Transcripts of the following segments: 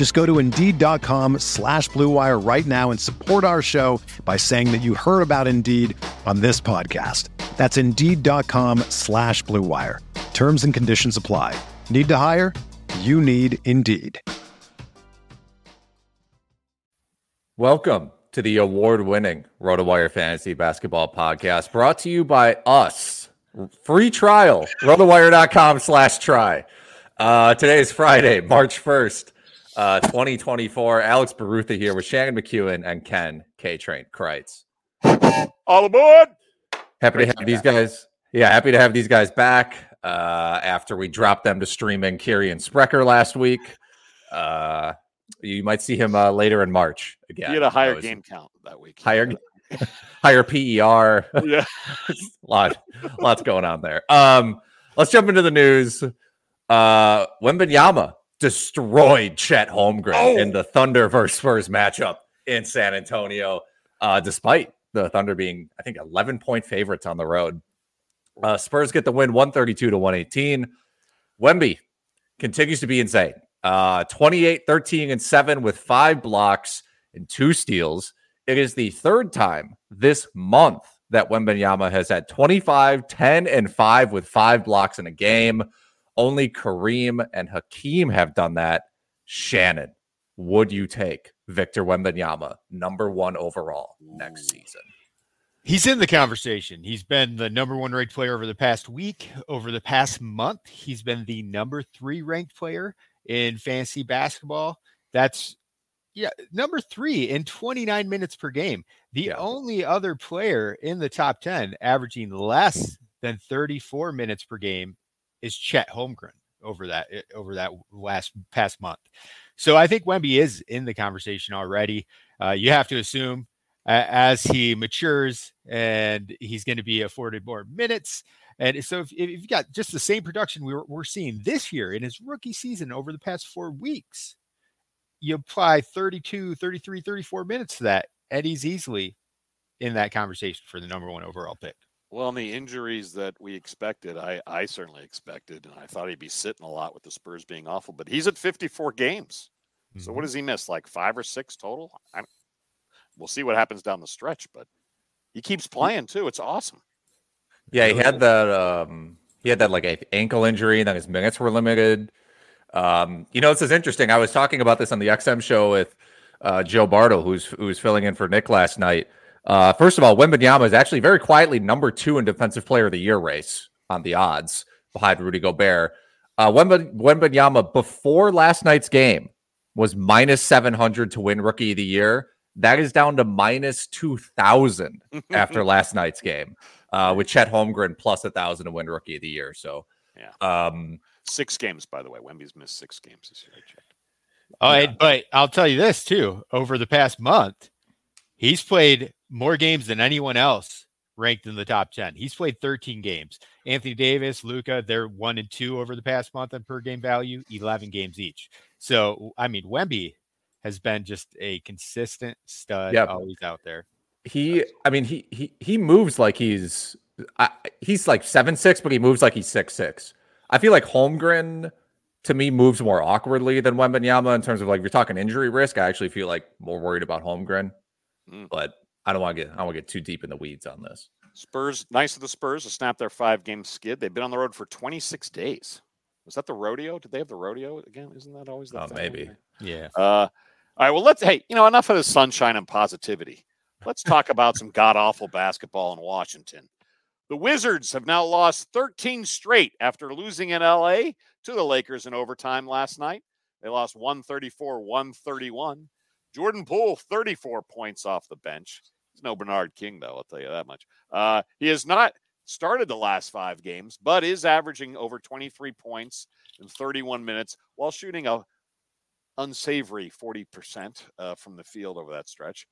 Just go to Indeed.com slash BlueWire right now and support our show by saying that you heard about Indeed on this podcast. That's Indeed.com slash BlueWire. Terms and conditions apply. Need to hire? You need Indeed. Welcome to the award winning RotoWire Fantasy Basketball Podcast brought to you by us. Free trial, rotowire.com slash try. Uh, today is Friday, March 1st, uh, 2024. Alex Barutha here with Shannon McEwen and Ken K Train Crites. All aboard. Happy to have these guys. Yeah, happy to have these guys back uh, after we dropped them to streaming Kirian Sprecher last week. Uh, you might see him uh, later in March again. He had a higher game count that week. Higher, higher PER. Yeah. lot, lots going on there. Um, let's jump into the news. Uh, Wembanyama destroyed Chet Holmgren Oh. in the Thunder versus Spurs matchup in San Antonio, uh, despite the Thunder being, I think, 11 point favorites on the road. Uh, Spurs get the win 132 to 118. Wemby continues to be insane. Uh, 28, 13, and 7 with five blocks and two steals. It is the third time this month that Wembanyama has had 25, 10, and 5 with five blocks in a game. Only Kareem and Hakeem have done that. Shannon, would you take Victor Wembanyama number one overall next season? He's in the conversation. He's been the number one ranked player over the past week. Over the past month, he's been the number three ranked player in fantasy basketball. That's yeah, number three in 29 minutes per game. The Yeah. only other player in the top 10 averaging less than 34 minutes per game is Chet Holmgren over that eh, over that last past month. So I think Wemby is in the conversation already. Uh, you have to assume a- as he matures and he's going to be afforded more minutes. And so if, if you've got just the same production we we're, we're seeing this year in his rookie season over the past four weeks, you apply 32, 33, 34 minutes to that, and he's easily in that conversation for the number one overall pick. Well, and the injuries that we expected, I, I certainly expected, and I thought he'd be sitting a lot with the Spurs being awful, but he's at 54 games. So what does he miss? Like five or six total? I, we'll see what happens down the stretch, but he keeps playing too. It's awesome. Yeah, he had that. Um, he had that like a ankle injury, and then his minutes were limited. Um, you know, this is interesting. I was talking about this on the XM show with uh, Joe Bartle, who's who's filling in for Nick last night. Uh, first of all, Wembanyama is actually very quietly number two in Defensive Player of the Year race on the odds behind Rudy Gobert. Uh, Wemba, Wembanyama before last night's game was minus seven hundred to win Rookie of the Year. That is down to minus two thousand after last night's game uh, with Chet Holmgren plus a thousand to win Rookie of the Year. So, Yeah. um, Six games, by the way. Wemby's missed six games this year. I checked. Oh, Yeah. and- but I'll tell you this too. Over the past month, he's played more games than anyone else ranked in the top 10. He's played 13 games. Anthony Davis, Luka, they're one and two over the past month on per game value, 11 games each. So, I mean, Wemby has been just a consistent stud, Yep. always out there. he, I mean, he he he moves like he's I, he's like seven six, but he moves like he's six six. I feel like Holmgren to me moves more awkwardly than Wembanyama in terms of like if you're talking injury risk. I actually feel like more worried about Holmgren, Mm. but I don't want to get I don't want to get too deep in the weeds on this. Spurs, nice of the Spurs to snap their five game skid. They've been on the road for 26 days. Was that the rodeo? Did they have the rodeo again? Isn't that always the Oh, thing? maybe. Yeah. Uh, all right. Well, let's. Hey, you know, enough of the sunshine and positivity. Let's talk about some god awful basketball in Washington. The Wizards have now lost 13 straight after losing in LA to the Lakers in overtime last night. They lost 134 131. Jordan Poole, 34 points off the bench. He's no Bernard King, though, I'll tell you that much. Uh, he has not started the last five games, but is averaging over 23 points in 31 minutes while shooting a unsavory 40% uh, from the field over that stretch.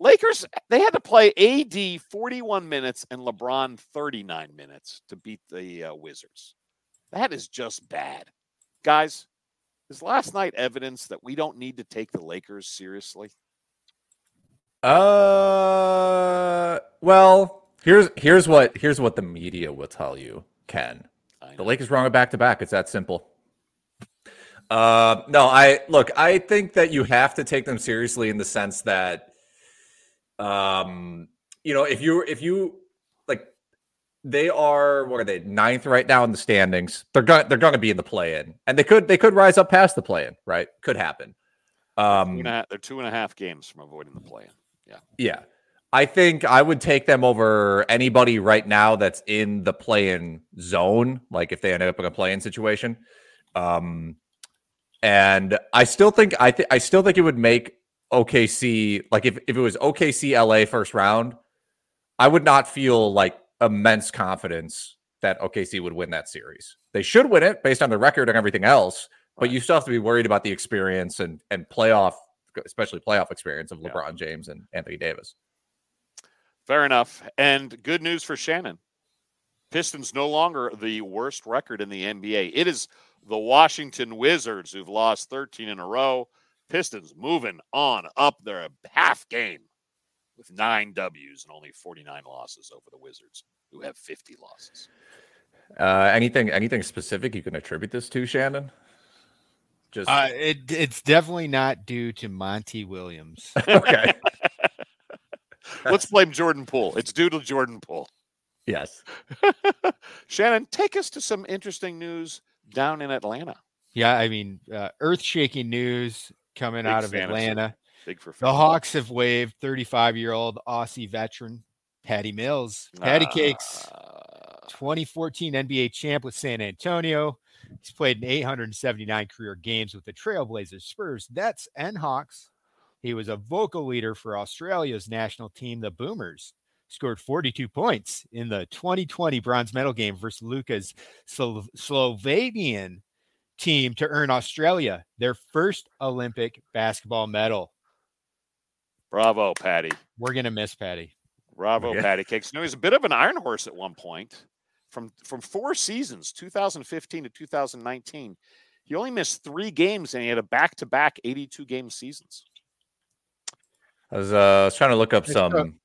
Lakers, they had to play AD 41 minutes and LeBron 39 minutes to beat the uh, Wizards. That is just bad. Guys, is last night evidence that we don't need to take the Lakers seriously? Uh, well, here's here's what here's what the media will tell you, Ken. The Lakers wrong a back to back. It's that simple. Uh, no, I look. I think that you have to take them seriously in the sense that, um, you know, if you if you they are what are they ninth right now in the standings? They're going they're going to be in the play in, and they could they could rise up past the play in. Right, could happen. Um, they're two, they're two and a half games from avoiding the play in. Yeah, yeah. I think I would take them over anybody right now that's in the play-in zone. Like if they end up in a play-in situation. Um, and I still think I think I still think it would make OKC like if, if it was OKC LA first round, I would not feel like immense confidence that OKC would win that series. They should win it based on the record and everything else, but right. you still have to be worried about the experience and and playoff, especially playoff experience of LeBron yeah. James and Anthony Davis. Fair enough. And good news for Shannon. Pistons no longer the worst record in the NBA. It is the Washington Wizards, who've lost 13 in a row. Pistons moving on up their half game with nine W's and only 49 losses over the Wizards, who have 50 losses. Uh, anything anything specific you can attribute this to, Shannon? Just uh, it, it's definitely not due to Monty Williams. okay. Let's blame Jordan Poole. It's due to Jordan Poole. Yes. Shannon, take us to some interesting news down in Atlanta. Yeah, I mean, uh, earth-shaking news coming Big out of fantasy. Atlanta. Big for the Hawks have waived 35-year-old Aussie veteran Patty Mills. Patty uh, Cakes, 2014 NBA champ with San Antonio. He's played in 879 career games with the Trailblazers, Spurs, Nets, and Hawks. He was a vocal leader for Australia's national team, the Boomers scored 42 points in the 2020 bronze medal game versus Luka's Slo- Slovenian team to earn Australia their first Olympic basketball medal. Bravo, Patty. We're gonna miss Patty. Bravo, yeah. Patty Cakes. You know, he's a bit of an iron horse at one point. From from four seasons, 2015 to 2019, he only missed three games and he had a back-to-back 82 game seasons. I was, uh, I was trying to look up some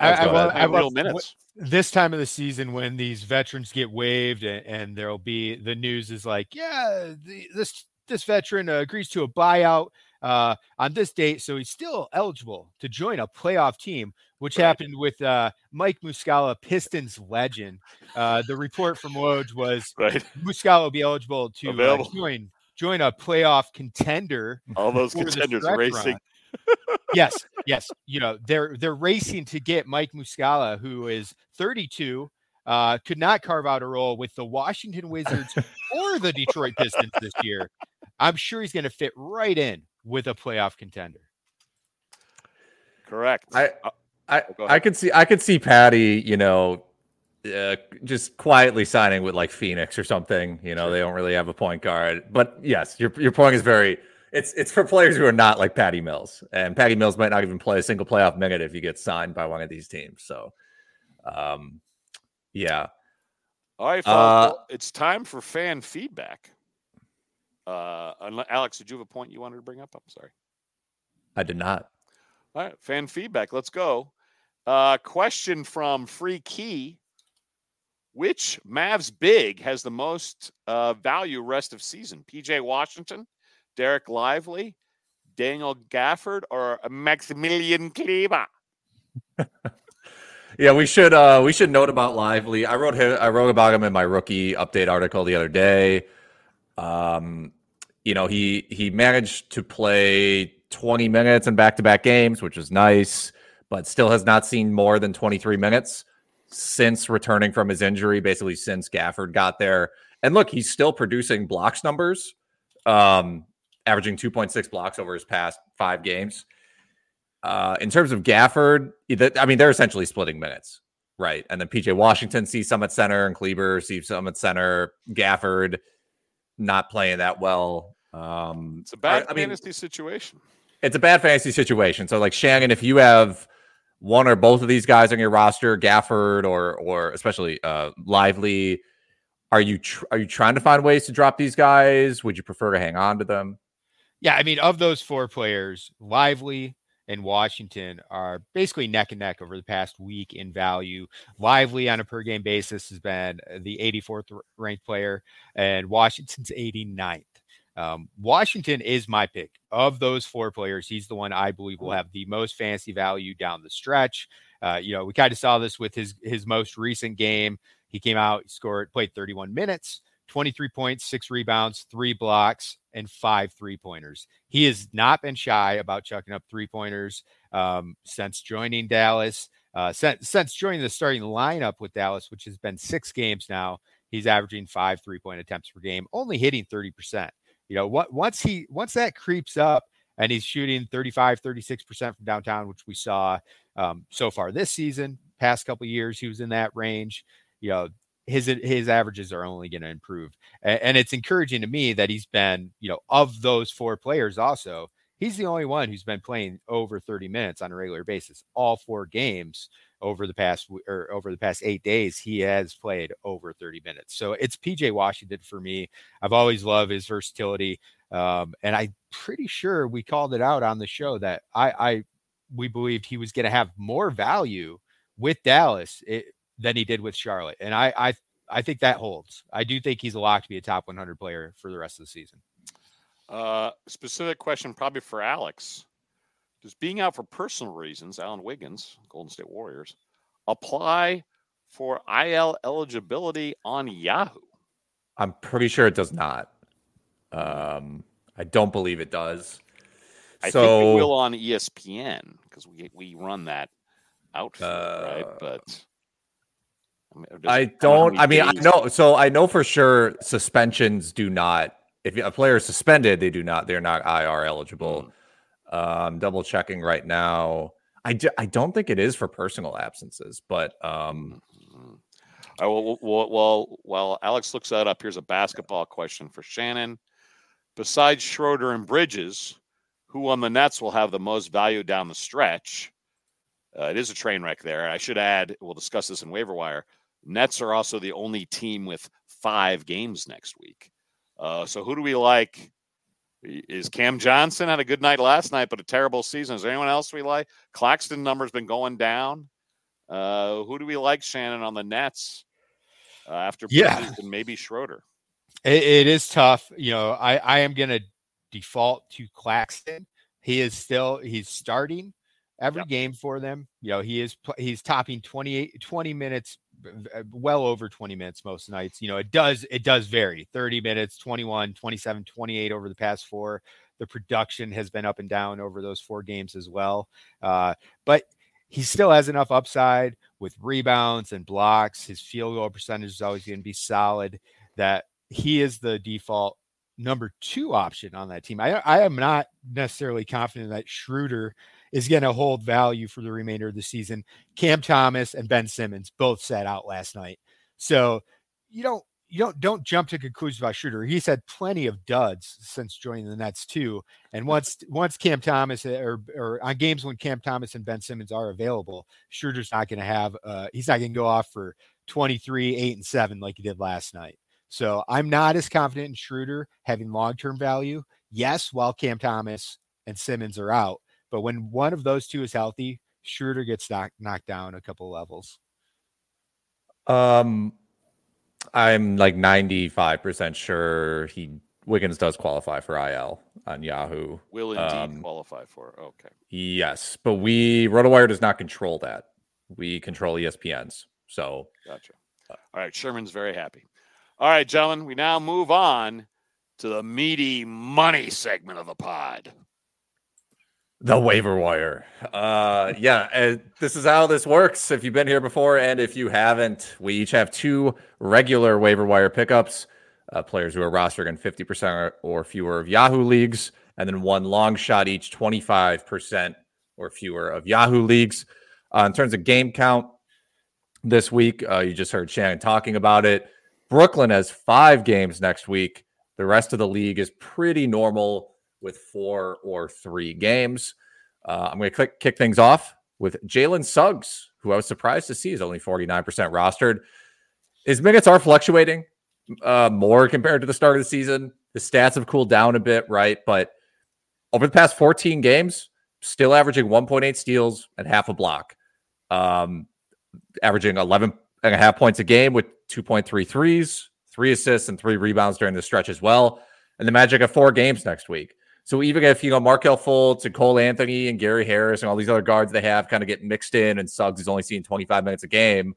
I, I, love, I love minutes. This time of the season, when these veterans get waived, and, and there'll be the news is like, yeah, the, this this veteran uh, agrees to a buyout uh, on this date, so he's still eligible to join a playoff team, which right. happened with uh, Mike Muscala, Pistons legend. Uh, the report from Woj was right. Muscala will be eligible to uh, join join a playoff contender. All those contenders racing. Run yes, yes. You know, they're they're racing to get Mike Muscala, who is 32, uh, could not carve out a role with the Washington Wizards or the Detroit Pistons this year. I'm sure he's going to fit right in with a playoff contender. Correct. I uh, I oh, I could see I could see Patty, you know, uh, just quietly signing with like Phoenix or something. You know, they don't really have a point guard. But yes, your your point is very it's it's for players who are not like Patty Mills, and Patty Mills might not even play a single playoff minute if you get signed by one of these teams. So, um, yeah. All right, uh, it's time for fan feedback. Uh, Alex, did you have a point you wanted to bring up? I'm sorry. I did not. All right, fan feedback. Let's go. Uh, question from Free Key. Which Mavs big has the most uh, value rest of season? PJ Washington, Dereck Lively, Daniel Gafford, or Maximilian Kleber? yeah, we should uh we should note about Lively. I wrote him, I wrote about him in my rookie update article the other day. Um, you know, he he managed to play 20 minutes in back-to-back games, which is nice, but still has not seen more than 23 minutes. since returning from his injury, basically since Gafford got there. And look, he's still producing blocks numbers, um, averaging 2.6 blocks over his past five games. Uh, in terms of Gafford, I mean, they're essentially splitting minutes, right? And then PJ Washington sees Summit center, and Kleber sees Summit center. Gafford not playing that well. Um, it's a bad I, I fantasy mean, situation. It's a bad fantasy situation. So, like Shannon, if you have one or both of these guys on your roster, Gafford or or especially uh, Lively, are you tr- are you trying to find ways to drop these guys? Would you prefer to hang on to them? Yeah, I mean, of those four players, Lively and Washington are basically neck and neck over the past week in value. Lively on a per game basis has been the 84th ranked player, and Washington's 89th. Um, Washington is my pick of those four players. He's the one I believe will have the most fancy value down the stretch. Uh, you know, we kind of saw this with his his most recent game. He came out, scored, played 31 minutes, 23 points, six rebounds, three blocks, and five three pointers. He has not been shy about chucking up three pointers um, since joining Dallas. Uh, since, since joining the starting lineup with Dallas, which has been six games now, he's averaging five three point attempts per game, only hitting 30%. You know, what once he once that creeps up and he's shooting 35, 36% from downtown, which we saw um, so far this season, past couple years, he was in that range. You know, his his averages are only going to improve, and, and, it's encouraging to me that he's been, you know, of those four players, also he's the only one who's been playing over 30 minutes on a regular basis, all four games over the past or over the past eight days, he has played over 30 minutes. So it's PJ Washington for me. I've always loved his versatility. Um, and I'm pretty sure we called it out on the show that I, I we believed he was going to have more value with Dallas it, eh, than he did with Charlotte. And I, I I think that holds. I do think he's a lock to be a top 100 player for the rest of the season. Uh, specific question, probably for Alex. Does being out for personal reasons, Alan Wiggins, Golden State Warriors, apply for IL eligibility on Yahoo? I'm pretty sure it does not. Um, I don't believe it does. I so, think it will on ESPN because we we run that outfield, uh, right? But I, mean, I don't. I mean, I know. So I know for sure suspensions do not. If a player is suspended, they do not. They're not IR eligible. Mm. Um, double checking right now. I, do, I don't think it is for personal absences, but um, mm-hmm. I will, well, well, while Alex looks that up, here's a basketball question for Shannon. Besides Schroeder and Bridges, who on the Nets will have the most value down the stretch? Uh, it is a train wreck there. I should add, we'll discuss this in waiver wire. Nets are also the only team with five games next week. Uh, so who do we like is Cam Johnson had a good night last night, but a terrible season. Is there anyone else we like? Claxton numbers been going down. Uh, who do we like, Shannon, on the Nets uh, after yeah, and maybe Schroeder? It, it is tough. You know, I I am going to default to Claxton. He is still he's starting every yep. game for them. You know, he is he's topping 28 20 minutes well over 20 minutes most nights. You know, it does it does vary. 30 minutes, 21, 27, 28 over the past four. The production has been up and down over those four games as well. Uh, but he still has enough upside with rebounds and blocks. His field goal percentage is always going to be solid. That he is the default number two option on that team. I, I am not necessarily confident that Schroeder is going to hold value for the remainder of the season. Cam Thomas and Ben Simmons both sat out last night. So you don't you don't don't jump to conclusions about Schroeder. He's had plenty of duds since joining the Nets too. And once once Cam Thomas eh, or or on games when Cam Thomas and Ben Simmons are available, Schroeder's not going to have uh he's not going to go off for 23, 8 and 7 like he did last night. So I'm not as confident in Schroeder having long-term value. Yes, while Cam Thomas and Simmons are out, but when one of those two is healthy, Schroeder gets knocked knocked down a couple levels. Um, I'm like 95 percent sure he Wiggins does qualify for IL on Yahoo. Will indeed um, qualify for. Okay. Yes, but we RotoWire does not control that. We control ESPN's. So gotcha. All right, Sherman's very happy. All right, gentlemen, we now move on to the meaty money segment of the pod. The waiver wire. Uh, yeah, this is how this works. If you've been here before and if you haven't, we each have two regular waiver wire pickups, uh, players who are rostered in 50% or fewer of Yahoo leagues, and then one long shot each, 25% or fewer of Yahoo leagues. Uh, in terms of game count this week, uh, you just heard Shannon talking about it. Brooklyn has five games next week. The rest of the league is pretty normal with four or three games. Uh, I'm going to kick things off with Jalen Suggs, who I was surprised to see is only 49% rostered. His minutes are fluctuating uh, more compared to the start of the season. The stats have cooled down a bit, right? But over the past 14 games, still averaging 1.8 steals and half a block, um, averaging 11 and a half points a game with 2.3 threes, three assists, and three rebounds during the stretch as well. And the Magic have four games next week. So even if you know Markelle Fultz and Cole Anthony and Gary Harris and all these other guards they have kind of get mixed in, and Suggs is only seeing 25 minutes a game,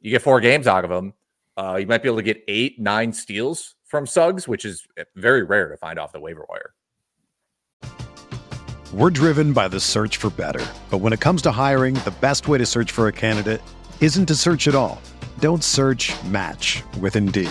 you get four games out of him. Uh, you might be able to get eight, nine steals from Suggs, which is very rare to find off the waiver wire. We're driven by the search for better, but when it comes to hiring, the best way to search for a candidate isn't to search at all. Don't search. Match with Indeed.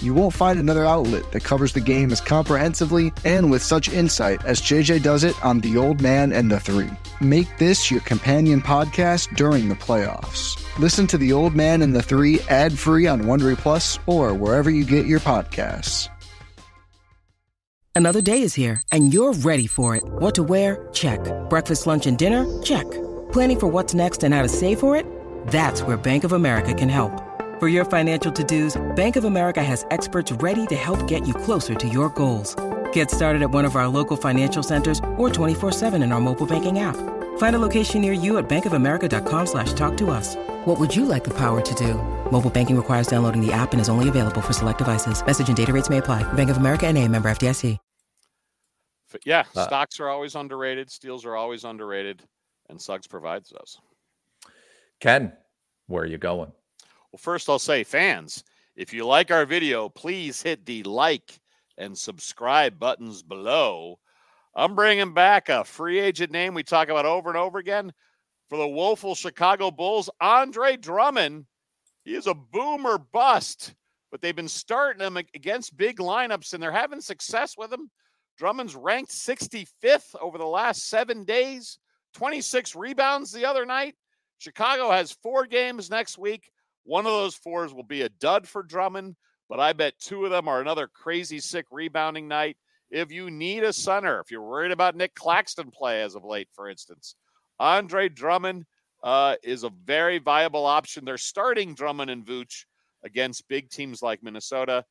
You won't find another outlet that covers the game as comprehensively and with such insight as JJ does it on The Old Man and the Three. Make this your companion podcast during the playoffs. Listen to The Old Man and the Three ad free on Wondery Plus or wherever you get your podcasts. Another day is here, and you're ready for it. What to wear? Check. Breakfast, lunch, and dinner? Check. Planning for what's next and how to save for it? That's where Bank of America can help. For your financial to-dos, Bank of America has experts ready to help get you closer to your goals. Get started at one of our local financial centers or 24-7 in our mobile banking app. Find a location near you at bankofamerica.com slash talk to us. What would you like the power to do? Mobile banking requires downloading the app and is only available for select devices. Message and data rates may apply. Bank of America and a member FDIC. Yeah, uh, stocks are always underrated. Steals are always underrated. And Suggs provides those. Ken, where are you going? Well, first I'll say, fans, if you like our video, please hit the like and subscribe buttons below. I'm bringing back a free agent name we talk about over and over again for the woeful Chicago Bulls, Andre Drummond. He is a boomer bust, but they've been starting him against big lineups and they're having success with him. Drummond's ranked 65th over the last seven days, 26 rebounds the other night. Chicago has four games next week. One of those fours will be a dud for Drummond, but I bet two of them are another crazy sick rebounding night. If you need a center, if you're worried about Nick Claxton play as of late, for instance, Andre Drummond uh, is a very viable option. They're starting Drummond and Vooch against big teams like Minnesota.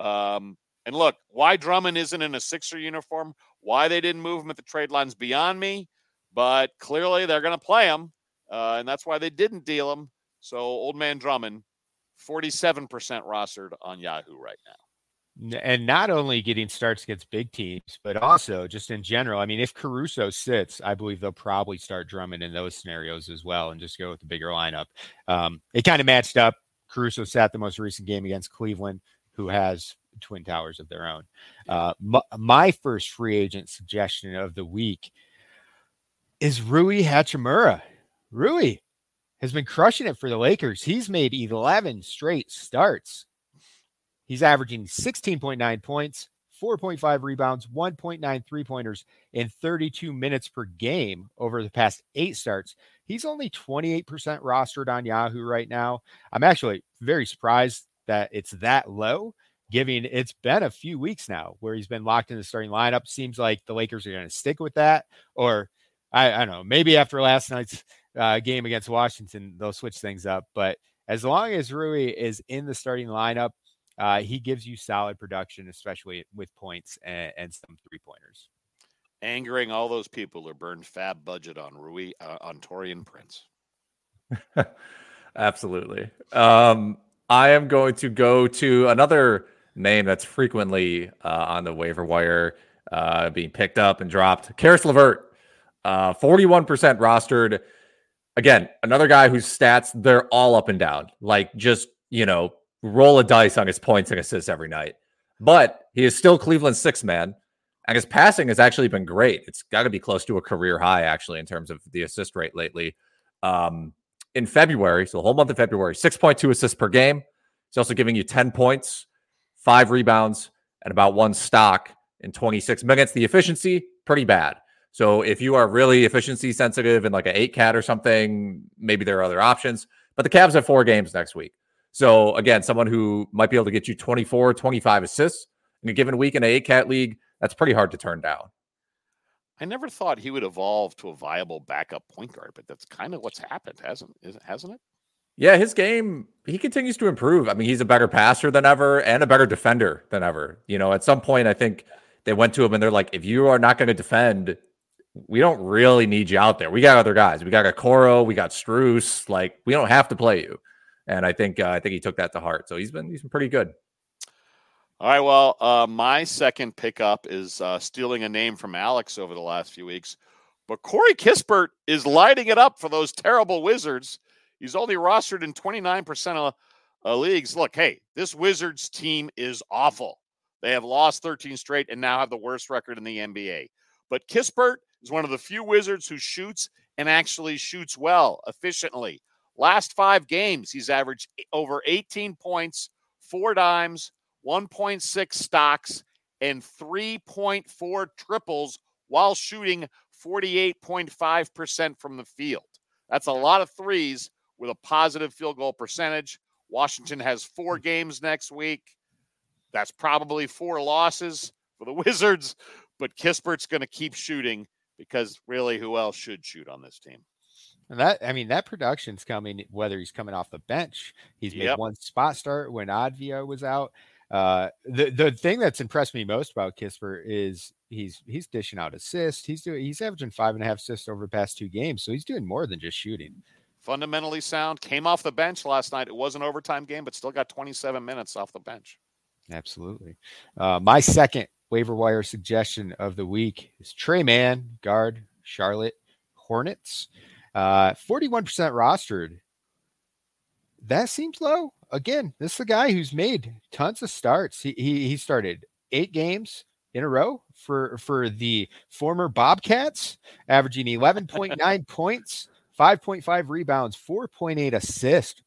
Um, And look, why Drummond isn't in a Sixer uniform, why they didn't move him at the trade lines beyond me, but clearly they're going to play him, uh, and that's why they didn't deal him. So old man Drummond, 47% rostered on Yahoo right now and not only getting starts against big teams, but also just in general. I mean, if Caruso sits, I believe they'll probably start Drummond in those scenarios as well and just go with the bigger lineup. Um, it kind of matched up. Caruso sat the most recent game against Cleveland, who has Twin Towers of their own. Uh, my, my first free agent suggestion of the week is Rui Hachimura. Rui has been crushing it for the Lakers. He's made 11 straight starts He's averaging 16.9 points, 4.5 rebounds, 1.9 three pointers in 32 minutes per game over the past eight starts. He's only 28% rostered on Yahoo right now. I'm actually very surprised that it's that low, given it's been a few weeks now where he's been locked in the starting lineup. Seems like the Lakers are going to stick with that, or I, I, don't know, maybe after last night's uh, game against Washington, they'll switch things up. But as long as Rui is in the starting lineup, uh, he gives you solid production, especially with points and, and some three pointers. Angering all those people who burned fab budget on Rui uh, on Taurean Prince. Absolutely. Um, I am going to go to another name that's frequently uh, on the waiver wire uh, being picked up and dropped. Caris LeVert, uh, 41% rostered. Again, another guy whose stats, they're all up and down. Like just, you know, roll a dice on his points and assists every night. But he is still Cleveland's sixth man, and his passing has actually been great. It's got to be close to a career high, actually, in terms of the assist rate lately. Um, in February, so the whole month of February, 6.2 assists per game. He's also giving you 10 points, five rebounds, and about one stock in 26 minutes. The efficiency, pretty bad. So if you are really efficiency sensitive in like an eight cat or something, maybe there are other options. But the Cavs have four games next week. So again, someone who might be able to get you 24, 25 assists in a given week in a eight cat league, that's pretty hard to turn down. I never thought he would evolve to a viable backup point guard, but that's kind of what's happened, hasn't hasn't it? Yeah, his game he continues to improve. I mean, he's a better passer than ever and a better defender than ever. You know, at some point, I think they went to him and they're like, if you are not going to defend, we don't really need you out there. We got other guys. We got Okoro, we got Strus. Like, we don't have to play you and I think uh, I think he took that to heart. So he's been he's been pretty good. All right. Well, uh, my second pickup is uh, stealing a name from Alex over the last few weeks, but Corey Kispert is lighting it up for those terrible Wizards. He's only rostered in 29% of uh, leagues. Look, hey, this Wizards team is awful. They have lost 13 straight and now have the worst record in the NBA. But Kispert is one of the few Wizards who shoots and actually shoots well, efficiently. Last five games, he's averaged over 18 points, four dimes, 1.6 stocks, and 3.4 triples while shooting 48.5% from the field. That's a lot of threes with a positive field goal percentage. Washington has four hmm. games next week. That's probably four losses for the Wizards, but Kispert's going to keep shooting because really, who else should shoot on this team? And that, I mean, that production's coming whether he's coming off the bench. He's made yep. one spot start when Avdija was out. Uh, the the thing that's impressed me most about Kispert is he's he's dishing out assists. He's doing he's averaging five and a half assists over the past two games, so he's doing more than just shooting. Fundamentally sound. Came off the bench last night. It was an overtime game, but still got 27 minutes off the bench. Absolutely. Uh, my second waiver wire suggestion of the week is Tre Mann, guard, Charlotte Hornets. Uh, 41% rostered. That seems low. Again, this is a guy who's made tons of starts. He, he, he started eight games in a row for, for the former Bobcats, averaging 11.9 points, 5.5 rebounds, 4.8 assists,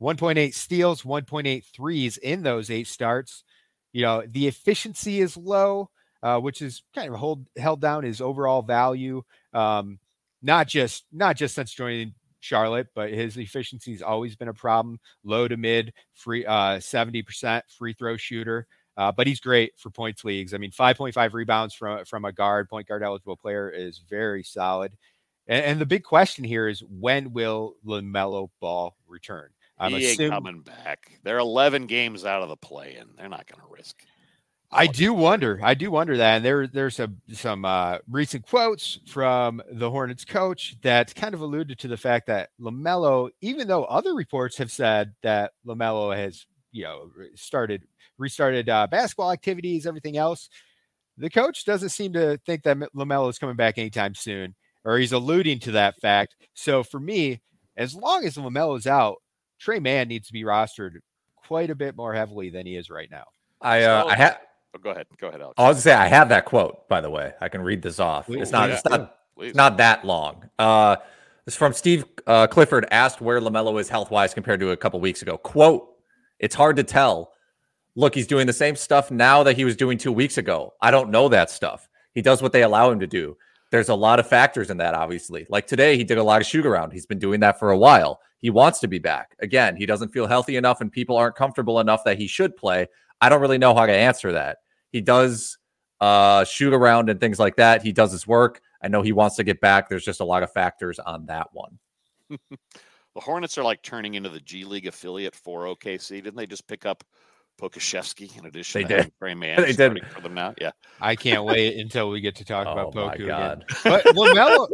1.8 steals, 1.8 threes in those eight starts. You know, the efficiency is low, uh, which is kind of hold, held down his overall value. Um, not just not just since joining Charlotte, but his efficiency's always been a problem. Low to mid, free uh 70% free throw shooter. Uh, but he's great for points leagues. I mean, 5.5 rebounds from from a guard, point guard eligible player is very solid. And, and the big question here is when will LaMelo Ball return? I'm he assuming, coming back. They're 11 games out of the play, and they're not going to risk. I do wonder. I do wonder that. And there, there's some some uh, recent quotes from the Hornets coach that kind of alluded to the fact that Lamelo, even though other reports have said that Lamelo has, you know, started restarted uh, basketball activities, everything else, the coach doesn't seem to think that Lamelo is coming back anytime soon, or he's alluding to that fact. So for me, as long as Lamelo is out, Tre Mann needs to be rostered quite a bit more heavily than he is right now. I uh, I have Oh, go ahead. Go ahead, Alex. I was gonna say I have that quote, by the way. I can read this off. Please, it's not yeah. it's not Please. it's not that long. Uh it's from Steve uh, Clifford asked where LaMelo is health wise compared to a couple weeks ago. Quote, it's hard to tell. Look, he's doing the same stuff now that he was doing two weeks ago. I don't know that stuff. He does what they allow him to do. There's a lot of factors in that, obviously. Like today, he did a lot of shoot around. He's been doing that for a while. He wants to be back. Again, he doesn't feel healthy enough and people aren't comfortable enough that he should play. I don't really know how to answer that. He does uh, shoot around and things like that. He does his work. I know he wants to get back. There's just a lot of factors on that one. The Hornets are like turning into the G League affiliate for OKC. Didn't they just pick up Pokusevski in addition They to did. having Tre Mann They did. starting for them now? Yeah. I can't wait until we get to talk Oh about my Poku again. But Lamelo,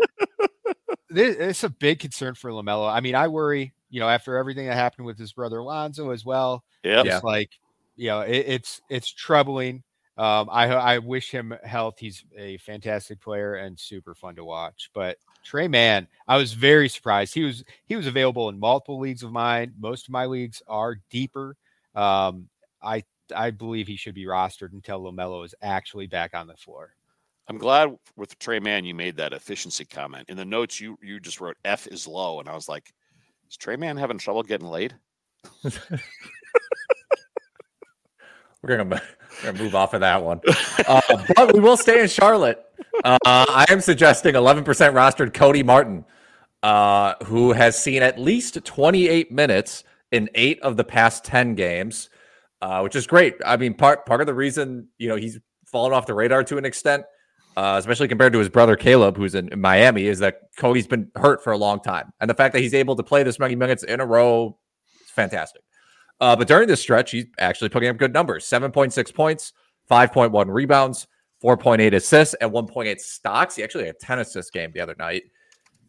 this, it's a big concern for Lamelo. I mean, I worry, you know, after everything that happened with his brother Alonzo as well. Yep. Yeah. Just like, you know, it, it's it's troubling. Um, I I wish him health. He's a fantastic player and super fun to watch. But Tre Mann, I was very surprised. He was he was available in multiple leagues of mine. Most of my leagues are deeper. Um, I I believe he should be rostered until Lamelo is actually back on the floor. I'm glad with Tre Mann you made that efficiency comment. In the notes you you just wrote F is low, and I was like, is Tre Mann having trouble getting laid? We're gonna, we're gonna move off of that one, uh, but we will stay in Charlotte. Uh, I am suggesting 11% rostered Cody Martin, uh, who has seen at least 28 minutes in eight of the past 10 games, uh, which is great. I mean, part part of the reason you know he's fallen off the radar to an extent, uh, especially compared to his brother Caleb, who's in, in Miami, is that Cody's been hurt for a long time, and the fact that he's able to play this many minutes in a row is fantastic. Uh, but during this stretch, he's actually putting up good numbers 7.6 points, 5.1 rebounds, 4.8 assists, and 1.8 stocks. He actually had a 10 assist game the other night.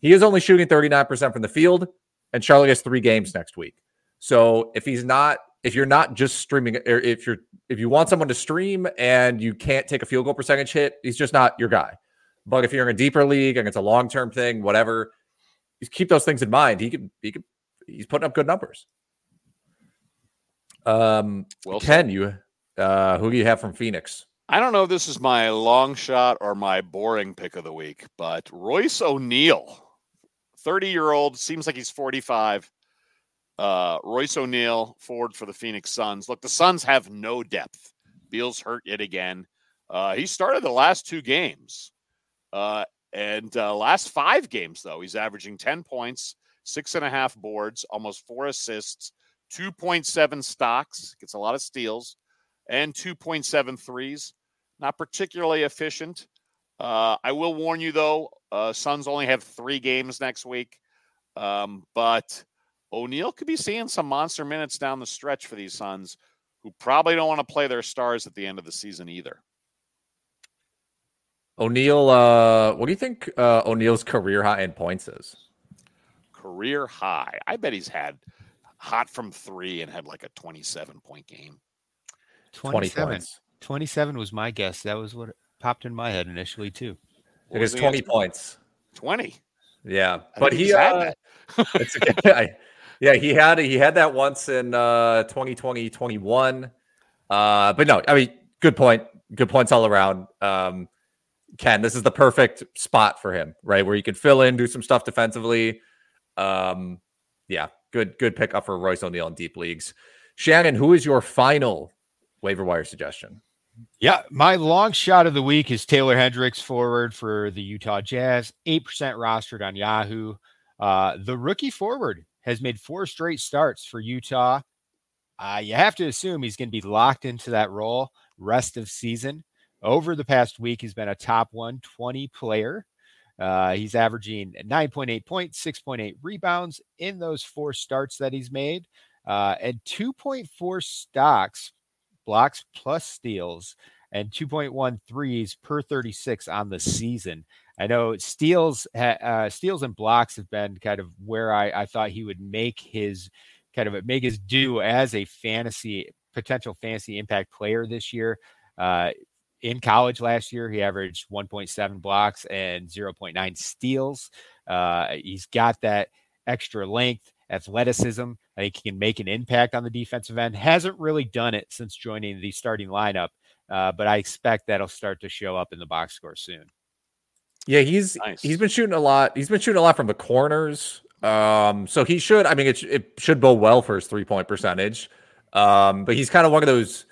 He is only shooting 39% from the field, and Charlotte has three games next week. So if he's not, if you're not just streaming, or if you're, if you want someone to stream and you can't take a field goal percentage hit, he's just not your guy. But if you're in a deeper league and it's a long term thing, whatever, just keep those things in mind. He could, he could, he's putting up good numbers. Um, Well Ken, you, uh, who do you have from Phoenix? I don't know if this is my long shot or my boring pick of the week, but Royce O'Neale, 30 year old, seems like he's 45. Uh, Royce O'Neale, forward for the Phoenix Suns. Look, the Suns have no depth. Beal's hurt yet again. Uh, he started the last two games. Uh, and uh, last five games, though, he's averaging 10 points, six and a half boards, almost four assists, 2.7 stocks, gets a lot of steals, and 2.7 threes. Not particularly efficient. Uh, I will warn you, though, uh, Suns only have three games next week. Um, but O'Neale could be seeing some monster minutes down the stretch for these Suns, who probably don't want to play their stars at the end of the season either. O'Neale, uh, what do you think uh, O'Neale's career high in points is? Career high. I bet he's had hot from three and had like a 27 point game. 27. points. 27 was my guess. That was what popped in my head initially, too. What It was 20 answer? points. 20. Yeah, I but he, he's had uh, it's okay. yeah, he had he had that once in uh 2020, 21. Uh, but no, I mean, good point. Good points all around. Um, Ken, this is the perfect spot for him, right? Where he can fill in, do some stuff defensively. Um, yeah, good, good pickup for Royce O'Neale in deep leagues. Shannon, who is your final waiver wire suggestion? Yeah, my long shot of the week is Taylor Hendricks forward for the Utah Jazz, 8% rostered on Yahoo. Uh, the rookie forward has made four straight starts for Utah. Uh, you have to assume he's going to be locked into that role rest of season. Over the past week, he's been a top 120 player. Uh, he's averaging 9.8 points, 6.8 rebounds in those four starts that he's made, uh, and 2.4 stocks blocks plus steals and 2.1 threes per 36 on the season. I know steals, uh, steals and blocks have been kind of where I, I thought he would make his kind of make his due as a fantasy potential fantasy impact player this year. Uh, in college last year, he averaged 1.7 blocks and 0.9 steals. Uh, he's got that extra length, athleticism. I think he can make an impact on the defensive end. Hasn't really done it since joining the starting lineup, uh, but I expect that'll start to show up in the box score soon. Yeah, he's nice. he's been shooting a lot. He's been shooting a lot from the corners. Um, so he should. I mean, it, it should bode well for his three point percentage. Um, but he's kind of one of those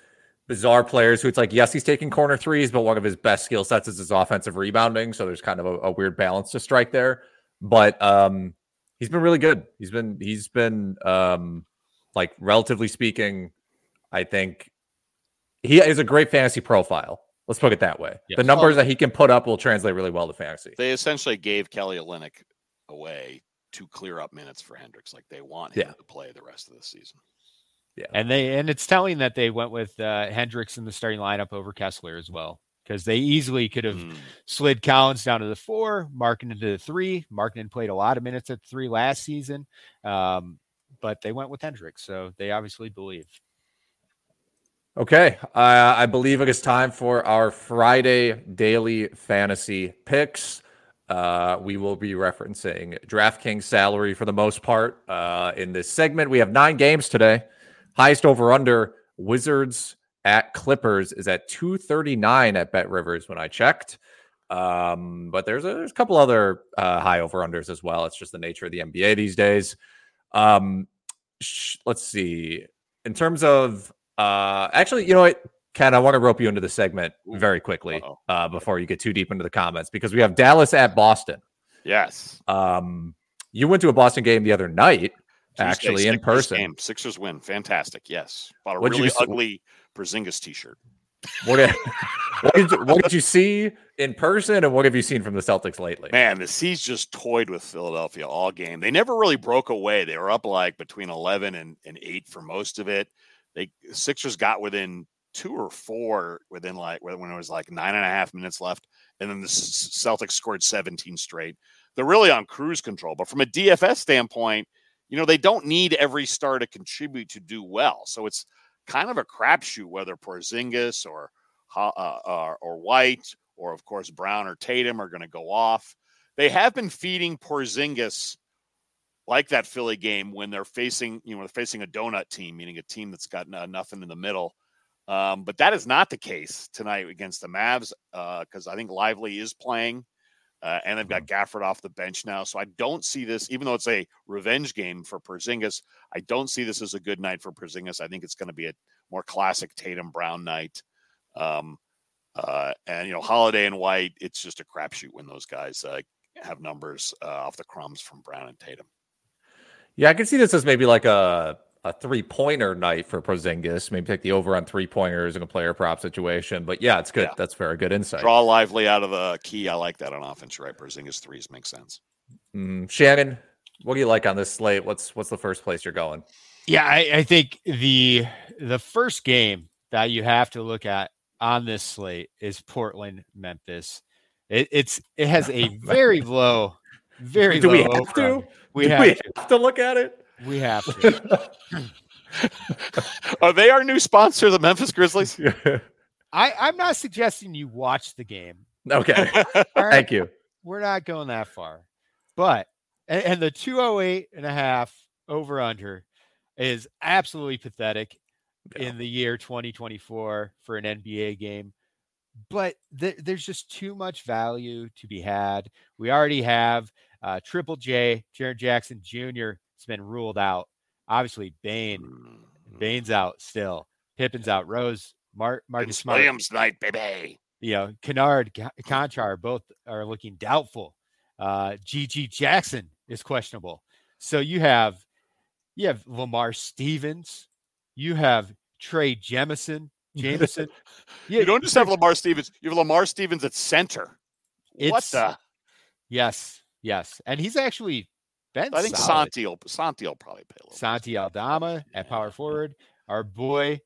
bizarre players who it's like, yes, he's taking corner threes, but one of his best skill sets is his offensive rebounding. So there's kind of a, a weird balance to strike there. But um, he's been really good. He's been he's been um, like relatively speaking, I think he is a great fantasy profile. Let's put it that way. Yes. The numbers well, that he can put up will translate really well to fantasy. They essentially gave Kelly Olynyk away to clear up minutes for Hendricks. Like they want him yeah. to play the rest of the season. Yeah. And they and it's telling that they went with uh, Hendricks in the starting lineup over Kessler as well because they easily could have mm. slid Collins down to the four, Markkanen into the three. Markkanen played a lot of minutes at three last season, um, but they went with Hendricks, so they obviously believe. Okay, uh, I believe it is time for our Friday daily fantasy picks. Uh, we will be referencing DraftKings salary for the most part uh, in this segment. We have nine games today. Highest over under Wizards at Clippers is at 239 at Bet Rivers when I checked. Um, but there's a, there's a couple other uh, high over unders as well. It's just the nature of the NBA these days. Um, sh- let's see. In terms of uh, actually, you know what, Ken, I want to rope you into the segment very quickly uh, before you get too deep into the comments because we have Dallas at Boston. Yes. Um, you went to a Boston game the other night actually in person. Game. Sixers win. Fantastic. Yes. Bought a What'd really ugly Porzingis t-shirt. What did, what, did you, what did you see in person and what have you seen from the Celtics lately? Man, the C's just toyed with Philadelphia all game. They never really broke away. They were up like between 11 and, and 8 for most of it. They Sixers got within two or four within like when it was like nine and a half minutes left. And then the Celtics scored 17 straight. They're really on cruise control. But from a DFS standpoint, you know, they don't need every star to contribute to do well. So it's kind of a crapshoot whether Porzingis or uh, uh, or White or of course Brown or Tatum are going to go off. They have been feeding Porzingis like that Philly game when they're facing, you know, they're facing a donut team, meaning a team that's got nothing in the middle. Um, but that is not the case tonight against the Mavs because uh, I think Lively is playing. Uh, and they've got mm-hmm. Gafford off the bench now. So I don't see this, even though it's a revenge game for Porzingis, I don't see this as a good night for Porzingis. I think it's going to be a more classic Tatum Brown night. Um, uh, and, you know, Holiday and White, it's just a crapshoot when those guys uh, have numbers uh, off the crumbs from Brown and Tatum. Yeah, I can see this as maybe like a a three pointer night for Porzingis. Maybe take the over on three pointers in a player prop situation. But yeah, it's good. Yeah. That's very good insight. Draw lively out of the key. I like that on offense, right? Porzingis threes makes sense. Mm, Shannon, what do you like on this slate? What's what's the first place you're going? Yeah, I, I think the the first game that you have to look at on this slate is Portland Memphis. It, it's it has a very low, very do low. We have to. We, have, we to. have to look at it. We have to. Are they our new sponsor, the Memphis Grizzlies? I, I'm not suggesting you watch the game. Okay. right? Thank you. We're not going that far. But and, and the 208 and a half over under is absolutely pathetic yeah. in the year 2024 for an NBA game. But th- there's just too much value to be had. We already have uh, Triple J, Jaren Jackson Jr has been ruled out. Obviously, Bane, mm-hmm. Bane's out still. Pippen's out. Rose, Mark, Marcus Smart, Williams night, baby. You know, Kennard, Konchar, both are looking doubtful. Uh, GG Jackson is questionable. So you have you have Lamar Stevens, you have Trey Jemison, Jameson. you don't just have Lamar Stevens, you have Lamar Stevens at center. What the? Yes, yes, and he's actually Ben I think Santi will, Santi will probably pay a little. Santi Aldama at power forward. Our boy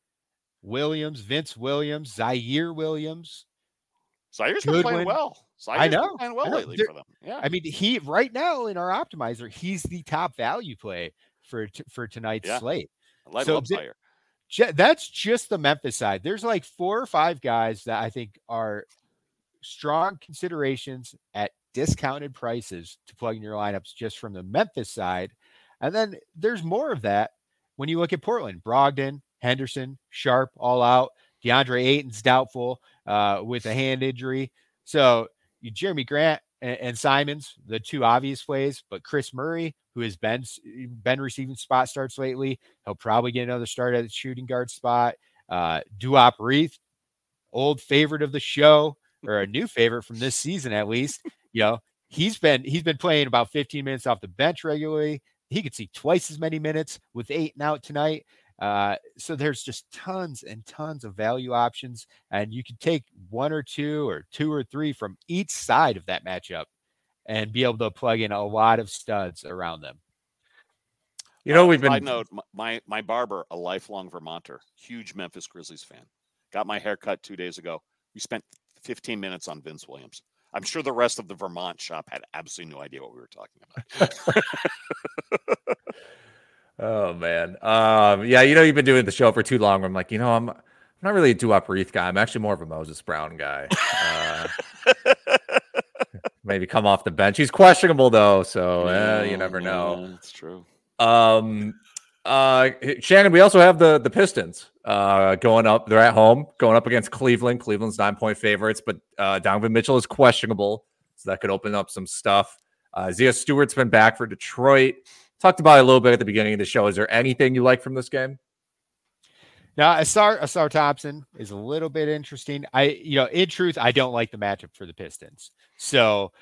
Williams, Vince Williams, Ziaire Williams. Ziaire's been playing Goodwin. well. I know, been playing well know. lately They're- for them. Yeah. I mean, he right now in our optimizer, he's the top value play for for tonight's Yeah. slate. I like so love Ziaire. That's just the Memphis side. There's like four or five guys that I think are strong considerations at discounted prices to plug in your lineups just from the Memphis side. And then there's more of that when you look at Portland, Brogdon, Henderson, Sharpe, all out. DeAndre Ayton's doubtful uh, with a hand injury. So you Jerami Grant and, and Simons, the two obvious plays, but Kris Murray, who has been been receiving spot starts lately, he'll probably get another start at the shooting guard spot. Uh, Duop Reath, old favorite of the show, or a new favorite from this season at least. You know, he's been he's been playing about 15 minutes off the bench regularly. He could see twice as many minutes with Ayton out tonight. Uh, so there's just tons and tons of value options, and you can take one or two or two or three from each side of that matchup and be able to plug in a lot of studs around them. You know, Uh, we've Side been note, m- my my barber, a lifelong Vermonter, huge Memphis Grizzlies fan. Got my hair cut two days ago. We spent 15 minutes on Vince Williams. I'm sure the rest of the Vermont shop had absolutely no idea what we were talking about. Oh man. Um, yeah, you know, you've been doing the show for too long. I'm like, you know, I'm I'm not really a Duop Reath guy. I'm actually more of a Moses Brown guy. Uh, maybe come off the bench. He's questionable though, so eh, you never know. That's true. Um, uh, Shannon, we also have the the Pistons uh, going up. They're at home, going up against Cleveland. Cleveland's nine point favorites, but uh, Donovan Mitchell is questionable, so that could open up some stuff. Uh, Zia Stewart's been back for Detroit. Talked about a little bit at the beginning of the show. Is there anything you like from this game? Now, Ausar Ausar Thompson is a little bit interesting. I, you know, in truth, I don't like the matchup for the Pistons, so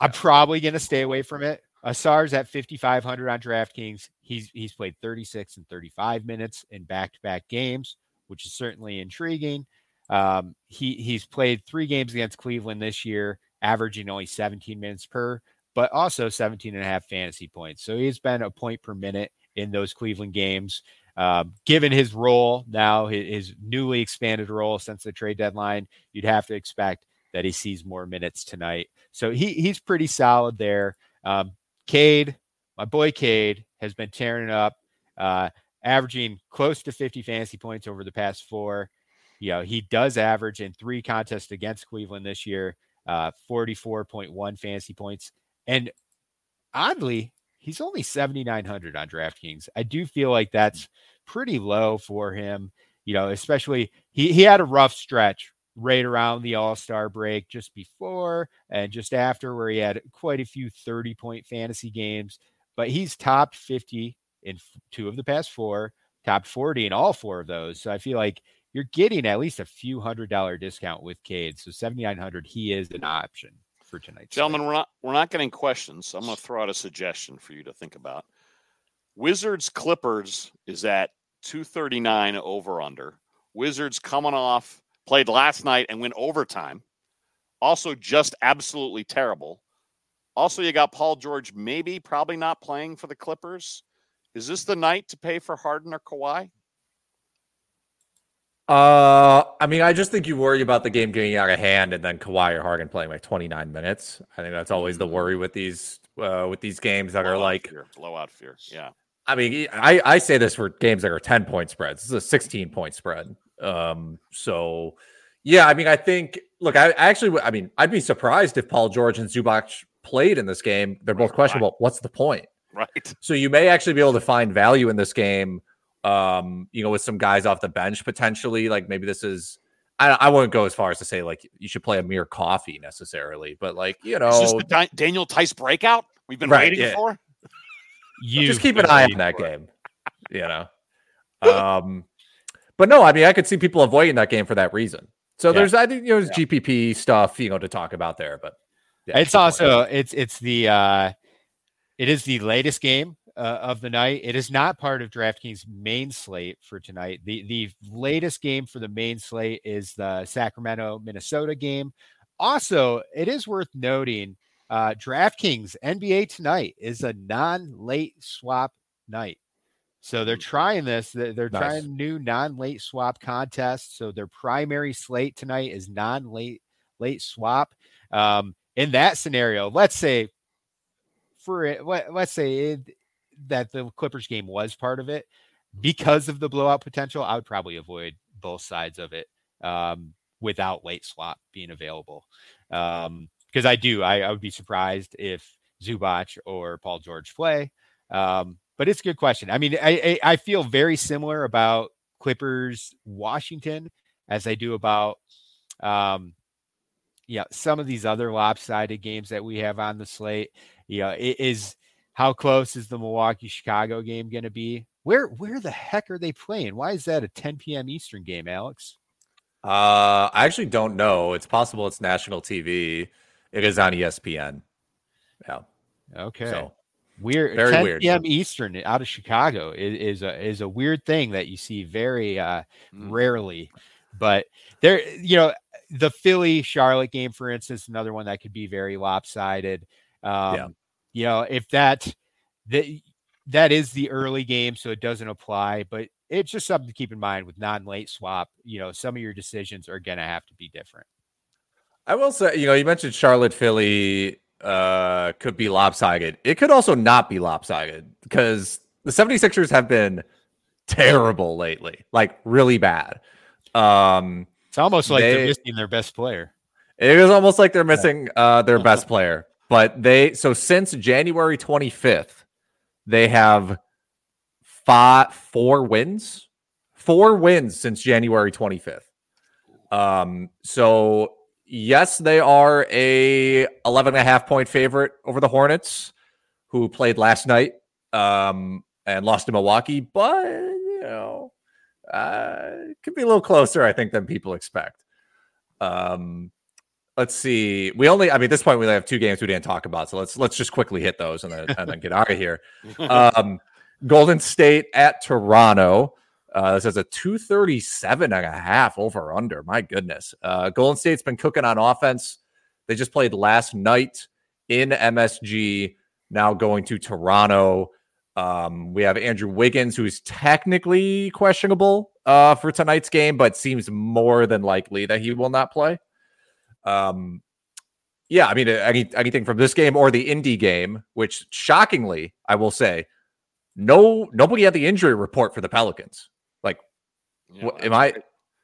I'm probably going to stay away from it. Ausar's at 5,500 on DraftKings. He's he's played 36 and 35 minutes in back-to-back games, which is certainly intriguing. Um, he he's played three games against Cleveland this year, averaging only 17 minutes per, but also 17 and a half fantasy points. So he's been a point per minute in those Cleveland games. Um, given his role now, his, his newly expanded role since the trade deadline, you'd have to expect that he sees more minutes tonight. So he he's pretty solid there. Um, Cade, my boy Cade, has been tearing it up, uh, averaging close to 50 fantasy points over the past four. You know, he does average in three contests against Cleveland this year, uh, 44.1 fantasy points. And oddly, he's only 7,900 on DraftKings. I do feel like that's pretty low for him, you know, especially he, he had a rough stretch right around the All Star break just before and just after, where he had quite a few 30 point fantasy games, but he's top 50 in two of the past four, top 40 in all four of those. So I feel like you're getting at least a few hundred dollar discount with Cade. So 7,900, he is an option for tonight. Gentlemen, we're not we're not getting questions, so I'm going to throw out a suggestion for you to think about. Wizards Clippers is at 239 over under. Wizards coming off played last night and went overtime. Also just absolutely terrible. Also you got Paul George maybe probably not playing for the Clippers. Is this the night to pay for Harden or Kawhi? Uh, I mean, I just think you worry about the game getting out of hand, and then Kawhi or Harden playing like 29 minutes. I think that's always the worry with these uh, with these games that are like. fear. blowout fear. Yeah. I mean, I I say this for games that are 10 point spreads. This is a 16 point spread. Um, so yeah, I mean, I think. Look, I, I actually, I mean, I'd be surprised if Paul George and Zubac played in this game. They're both questionable. What's the point? Right. So you may actually be able to find value in this game. Um, you know, with some guys off the bench potentially. Like maybe this is. I, I wouldn't go as far as to say like you should play Amir Coffey necessarily, but like you know, Is this the Di- Daniel Theis breakout we've been Right, waiting yeah. for? You just keep an eye on that game. You know, um, but no, I mean, I could see people avoiding that game for that reason. So Yeah. there's, I think, you know, there's GPP stuff, you know, to talk about there. But yeah, it's good point. also it's it's the uh it is the latest game uh, of the night. It is not part of DraftKings main slate for tonight. The the latest game for the main slate is the Sacramento Minnesota game. Also, it is worth noting uh DraftKings NBA tonight is a non-late swap night. So they're Mm. trying this. They're, they're Nice. trying new non-late swap contests. So their primary slate tonight is non-late late swap. Um, in that scenario, let's say for it, let, let's say it, that the Clippers game was part of it because of the blowout potential. I would probably avoid both sides of it um, without late swap being available. Um, because I do, I, I would be surprised if Zubac or Paul George play. Um, but it's a good question. I mean, I, I I feel very similar about Clippers Washington as I do about um yeah, some of these other lopsided games that we have on the slate. Yeah, it is how close is the Milwaukee Chicago game going to be? Where where the heck are they playing? Why is that a 10 p.m. Eastern game, Alex? Uh, I actually don't know. It's possible it's national TV. It is on ESPN. Yeah. Okay. So Weird. Very 10 weird. p.m. Eastern out of Chicago is, is a is a weird thing that you see very uh Mm. rarely. But there, you know, the Philly Charlotte game, for instance, another one that could be very lopsided. Um, Yeah. You know, if that that that is the early game, so it doesn't apply, but it's just something to keep in mind with non-late swap. You know, some of your decisions are gonna have to be different. I will say, you know, you mentioned Charlotte, Philly uh, could be lopsided. It could also not be lopsided because the 76ers have been terrible lately, like really bad. Um, It's almost like They- they're missing their best player. it is almost like they're missing uh, their best player. But they so since January 25th, they have five four wins. Four wins since January 25th. Um, so yes, they are a 11 and a half point favorite over the Hornets, who played last night um, and lost to Milwaukee, but you know, uh, it could be a little closer, I think, than people expect. Um, let's see. We only, I mean, at this point, we only have two games we didn't talk about, so let's let's just quickly hit those and then and then get out of here. Um, Golden State at Toronto. Uh, this is a 237 and a half over under. My goodness. Uh, Golden State's been cooking on offense. They just played last night in MSG, now going to Toronto. Um, we have Andrew Wiggins, who's technically questionable uh, for tonight's game, but seems more than likely that he will not play. Um, yeah, I mean, any, anything from this game or the indie game, which shockingly, I will say, no, nobody had the injury report for the Pelicans. Like, Yeah, what, am I?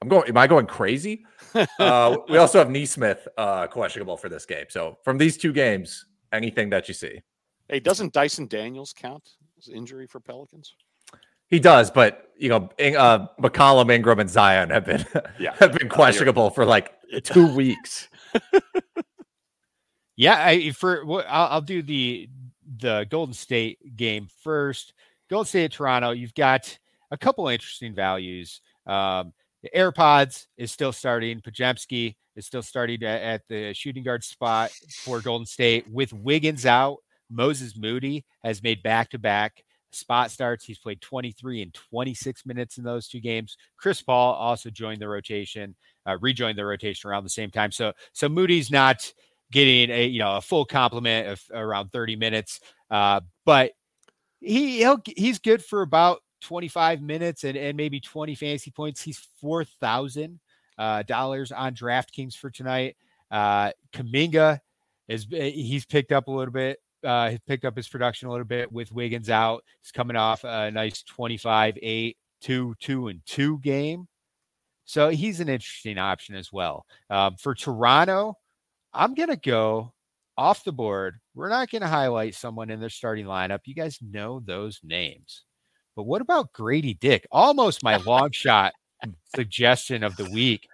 I'm going. Am I going crazy? Uh, we also have Nesmith uh, questionable for this game. So from these two games, anything that you see, Hey, doesn't Dyson Daniels count as injury for Pelicans? he does. But you know, uh, McCollum, Ingram, and Zion have been Yeah. have been questionable for like two weeks. Yeah, I for I'll, I'll do the the Golden State game first. Golden State at Toronto. You've got a couple interesting values. Um, the AirPods is still starting. Podziemski is still starting at, at the shooting guard spot for Golden State with Wiggins out. Moses Moody has made back to back spot starts. He's played 23 and 26 minutes in those two games. Chris Paul also joined the rotation, uh, rejoined the rotation around the same time. So, so Moody's not getting a you know a full complement of around 30 minutes, uh, but he he'll, he's good for about 25 minutes and, and maybe 20 fantasy points. He's four thousand uh, dollars on DraftKings for tonight. Uh, Kuminga is he's picked up a little bit. Uh, he's picked up his production a little bit with Wiggins out. He's coming off a nice 25, 8, 2, 2, and 2 game. So he's an interesting option as well. Um, for Toronto, I'm going to go off the board. We're not going to highlight someone in their starting lineup. You guys know those names. But what about Grady Dick? Almost my long shot suggestion of the week.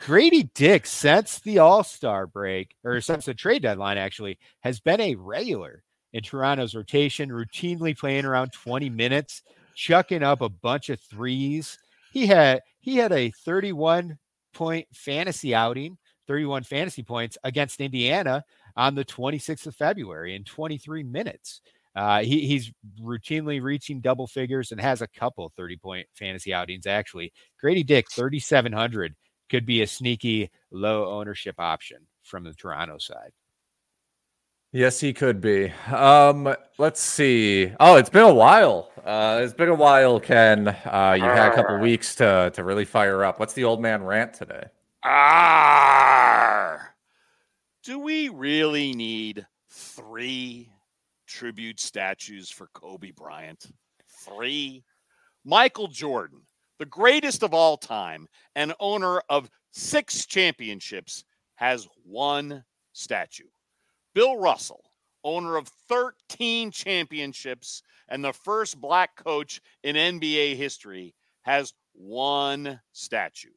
Grady Dick, since the All Star break, or since the trade deadline, actually, has been a regular in Toronto's rotation, routinely playing around 20 minutes, chucking up a bunch of threes. He had he had a 31 point fantasy outing, 31 fantasy points against Indiana on the 26th of February in 23 minutes. Uh, he, he's routinely reaching double figures and has a couple 30 point fantasy outings. Actually, Grady Dick, 3,700 could be a sneaky low ownership option from the Toronto side. Yes, he could be. Um, let's see. Oh, it's been a while. Uh, it's been a while, Ken. Uh, you had a couple weeks to to really fire up. What's the old man rant today? Ah, do we really need three tribute statues for Kobe Bryant? Three. Michael Jordan, the greatest of all time and owner of six championships, has one statue. Bill Russell, owner of 13 championships and the first black coach in NBA history, has one statue.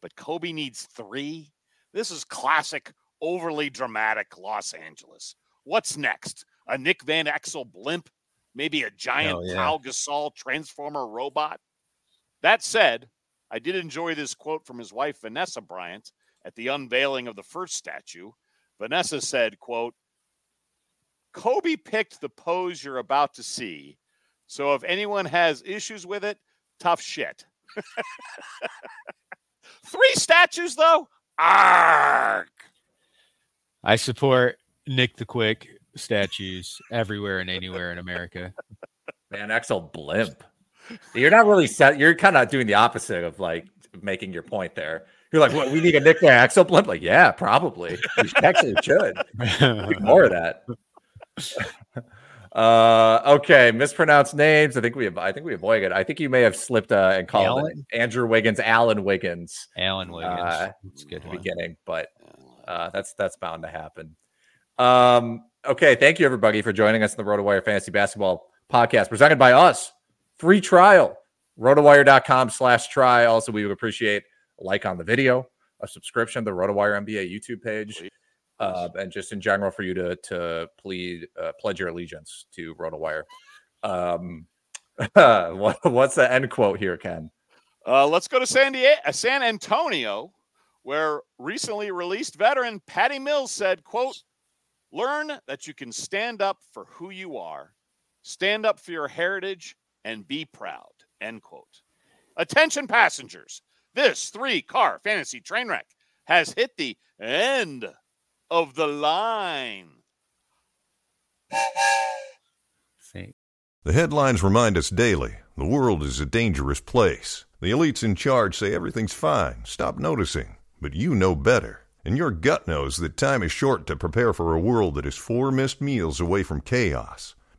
But Kobe needs three. This is classic, overly dramatic Los Angeles. What's next? A Nick Van Exel blimp? Maybe a giant yeah. Pau Gasol transformer robot? That said, I did enjoy this quote from his wife, Vanessa Bryant, at the unveiling of the first statue. Vanessa said, quote, Kobe picked the pose you're about to see. So if anyone has issues with it, tough shit. Three statues though? Arg. I support Nick the Quick statues everywhere and anywhere in America. Van Exel blimp. You're not really set. You're kind of doing the opposite of like making your point there. You're like, what? We need a Nick Van Exel blimp? Like, yeah, probably. We actually should. More of that. Uh, okay, mispronounced names. I think we have. I think we avoid it. I think you may have slipped uh, and called it Andrew Wiggins, Alan Wiggins, Alan Wiggins. Uh, That's good the beginning, but uh, that's that's bound to happen. Um, okay, thank you everybody for joining us in the RotoWire Fantasy Basketball Podcast, presented by us. Free trial, rotowire.com slash try. Also, we would appreciate a like on the video, a subscription to the RotoWire NBA YouTube page, uh, and just in general for you to to plead uh, pledge your allegiance to RotoWire. Um, what, what's the end quote here, Ken? Uh, let's go to San Diego, uh, San Antonio, where recently released veteran Patty Mills said, "quote Learn that you can stand up for who you are, stand up for your heritage, and be proud." End quote. Attention, passengers! This three-car fantasy train wreck has hit the end of the line. The headlines remind us daily the world is a dangerous place. The elites in charge say everything's fine, stop noticing. But you know better. And your gut knows that time is short to prepare for a world that is four missed meals away from chaos.